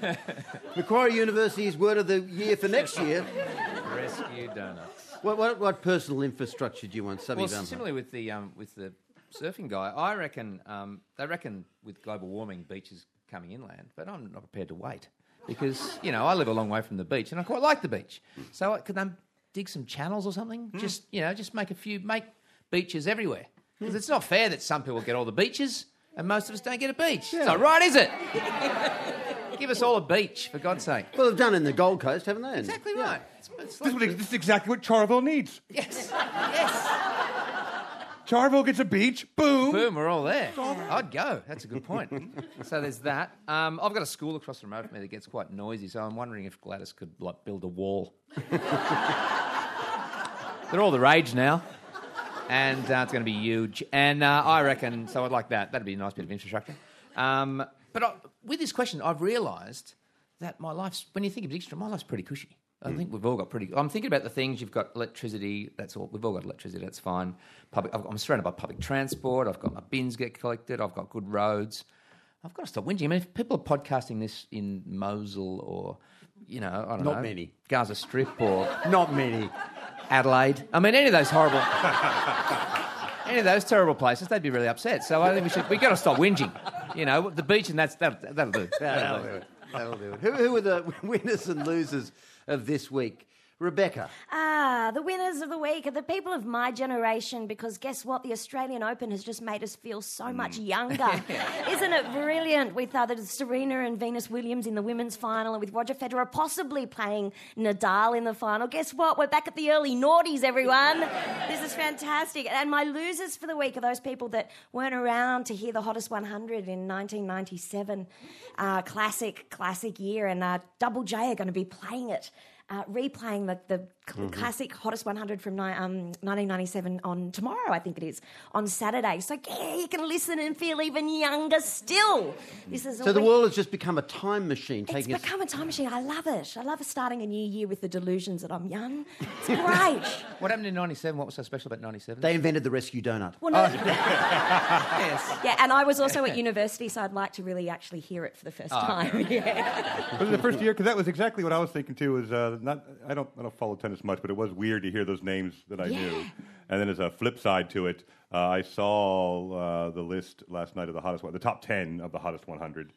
And <laughs> Macquarie University's word of the year for next year. rescue donuts. What, what, what personal infrastructure do you want, Subby Well, Valentine? similarly with the um, with the surfing guy. I reckon um, they reckon with global warming, beaches coming inland, but I'm not prepared to wait because you know I live a long way from the beach and I quite like the beach. So I- could they dig some channels or something? Hmm. Just you know, just make a few, make beaches everywhere because it's not fair that some people get all the beaches and most of us don't get a beach. It's not right, is it? <laughs> Give us all a beach for God's sake. Well, they've done it in the Gold Coast, haven't they? Exactly Yeah. right. It's, it's This, like- is this is exactly what Charleville needs. yes, yes. Charleville gets a beach. Boom. Boom, we're all there. I'd go. That's a good point. <laughs> so there's that. Um, I've got a school across the road from me that gets quite noisy, so I'm wondering if Gladys could like build a wall. <laughs> They're all the rage now, and uh, it's going to be huge. And uh, I reckon so. I'd like that. That'd be a nice bit of infrastructure. Um, but I, with this question, I've realised that my life's when you think of extra, my life's pretty cushy. I think we've all got pretty. I'm thinking about the things you've got electricity. That's all. We've all got electricity. That's fine. Public. I'm surrounded by public transport. I've got my bins get collected. I've got good roads. I've got to stop whinging. I mean, if people are podcasting this in Mosul or, you know, I don't Not know, many. Gaza Strip or <laughs> Not many. Adelaide. I mean, any of those horrible, <laughs> any of those terrible places, they'd be really upset. So I think we should. We got to stop whinging. You know, the beach and that's that, that'll do. <laughs> That'll do it. That'll do it. Who, who are the winners and losers of this week? Rebecca. Ah, the winners of the week are the people of my generation because guess what? The Australian Open has just made us feel so much <laughs> younger. Isn't it brilliant with uh, the Serena and Venus Williams in the women's final and with Roger Federer possibly playing Nadal in the final? Guess what? We're back at the early noughties, everyone. this is fantastic. And my losers for the week are those people that weren't around to hear the hottest 100 in 1997. Uh, classic, classic year. And uh, Double J are going to be playing it uh, replaying the, the cl- classic hottest 100 from ni- um, 1997 on tomorrow, I think it is, on Saturday. So yeah, you can listen and feel even younger still. This is So the week- world has just become a time machine, It's taking us. become a time machine. I love it. I love starting a new year with the delusions that I'm young. It's <laughs> great. What happened in '97? What was so special about '97? They invented the rescue donut. well, no, <laughs> yes. yeah, and I was also at <laughs> university, so I'd like to really actually hear it for the first time. Yeah. Was it the first year? Because that was exactly what I was thinking too. Was uh, not I don't I don't follow tennis much, but it was weird to hear those names that I knew. And then as a flip side to it, uh, I saw uh, the list last night of the hottest one, the top ten of the hottest 100,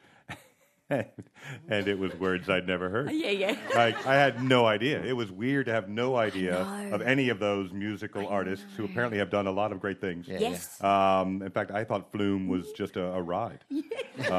<laughs> and it was words I'd never heard. Yeah, yeah. Like I had no idea. It was weird to have no idea of any of those musical artists who apparently have done a lot of great things. Yeah. Yes. Um, in fact, I thought Flume was just a, a ride. <laughs>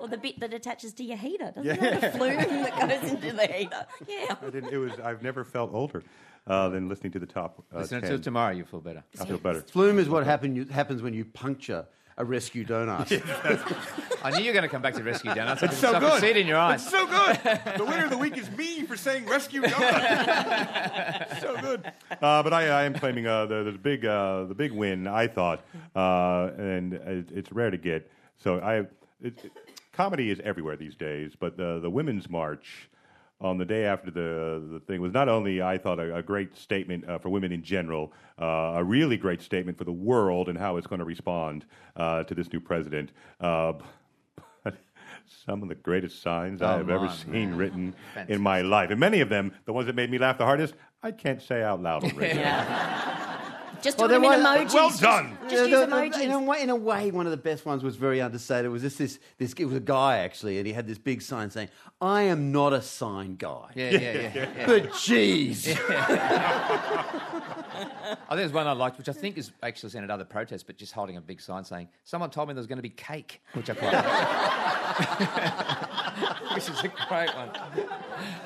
Or the bit that attaches to your heater, doesn't it? The flume that goes into the heater. Yeah. I didn't, it was. I've never felt older uh, than listening to the top. Uh, Listen 10. to it tomorrow, you feel better. I feel better. Flume is what happen, you, happens when you puncture a rescue donut. <laughs> <laughs> I knew you were going to come back to rescue donuts. It's so good. could see it in your eyes. It's so good. The winner of the week is me for saying rescue donut. <laughs> so good. Uh, but I, I am claiming uh, the, the big uh, the big win. I thought, uh, and it, it's rare to get. So I, it, it- comedy is everywhere these days. But the the women's march. On the day after the the thing was not only I thought a, a great statement uh, for women in general, uh, a really great statement for the world and how it's going to respond uh, to this new president. Uh, but <laughs> some of the greatest signs I Oh, have ever my seen written in my life. And many of them, the ones that made me laugh the hardest, I can't say out loud on radio. <laughs> Just Well, do them in was- emojis. well done. Just, Yeah, use the- the- emojis. In a, way, in a way, one of the best ones was very understated. It was just this, this, it was a guy actually, and he had this big sign saying, "I am not a sign guy." Yeah, yeah, yeah. yeah. <laughs> But jeez, I think there's one I liked, which I think is actually seen at other protests, but just holding a big sign saying, "Someone told me there was going to be cake," which I quite <laughs> like. which is a great one.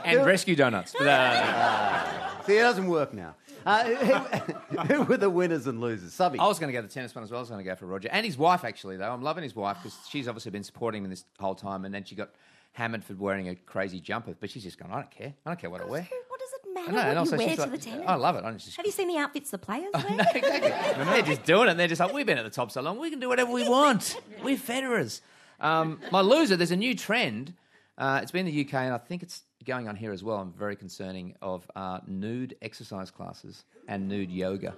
And rescue donuts. Uh, <laughs> see, it doesn't work now. Uh, who, <laughs> who were the winners and losers? Subby. I was going to go the tennis one as well. I was going to go for Roger and his wife actually, though. I'm loving his wife because she's obviously been supporting him this whole time, and then she got hammered for wearing a crazy jumper, but she's just gone. I don't care. I don't care what I wear. What does it I matter know, and what also you wear she's to like, the tennis? I love it. I'm just Have you seen the outfits the players <laughs> wear? no, exactly. they're just doing it. They're just like, we've been at the top so long, we can do whatever we want. We're Federers. Um, my loser, there's a new trend. Uh, it's been in the UK, and I think it's going on here as well. I'm very concerning of uh, nude exercise classes and nude yoga,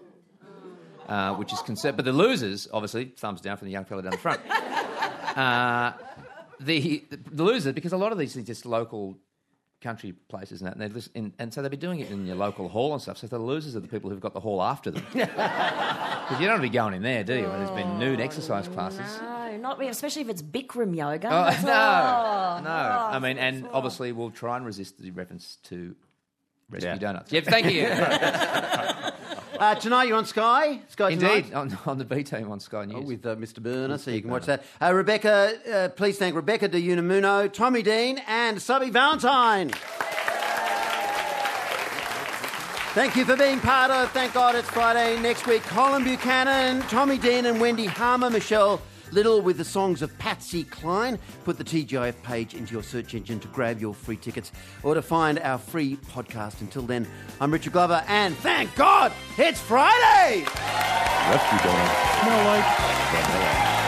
uh, which is concern. But the losers, obviously, thumbs down from the young fella down the front. <laughs> Uh, the the loser, because a lot of these are just local country places and that, and, and so they'd be doing it in your local hall and stuff. So the losers are the people who've got the hall after them. <laughs> Because you don't want to be going in there, do you? When there's been nude exercise classes. No, not really, especially if it's Bikram yoga. Oh, <laughs> no, oh, no. oh, I mean, and oh. obviously we'll try and resist the reference to rescue Yeah. donuts. Yep, thank you. <laughs> Uh, tonight you're on Sky. Sky Indeed, on, on the B team on Sky News. Oh, with uh, Mr. Burner, so you can watch that. Uh, Rebecca, uh, please thank Rebecca de Unamuno, Tommy Dean, and Subby Valentine. Thank you for being part of Thank God It's Friday. Next week, Colin Buchanan, Tommy Dean, and Wendy Harmer, Michelle Little with the songs of Patsy Cline. Put the TGIF page into your search engine to grab your free tickets or to find our free podcast. Until then, I'm Richard Glover, and thank God it's Friday! Rescue donuts smell like vanilla.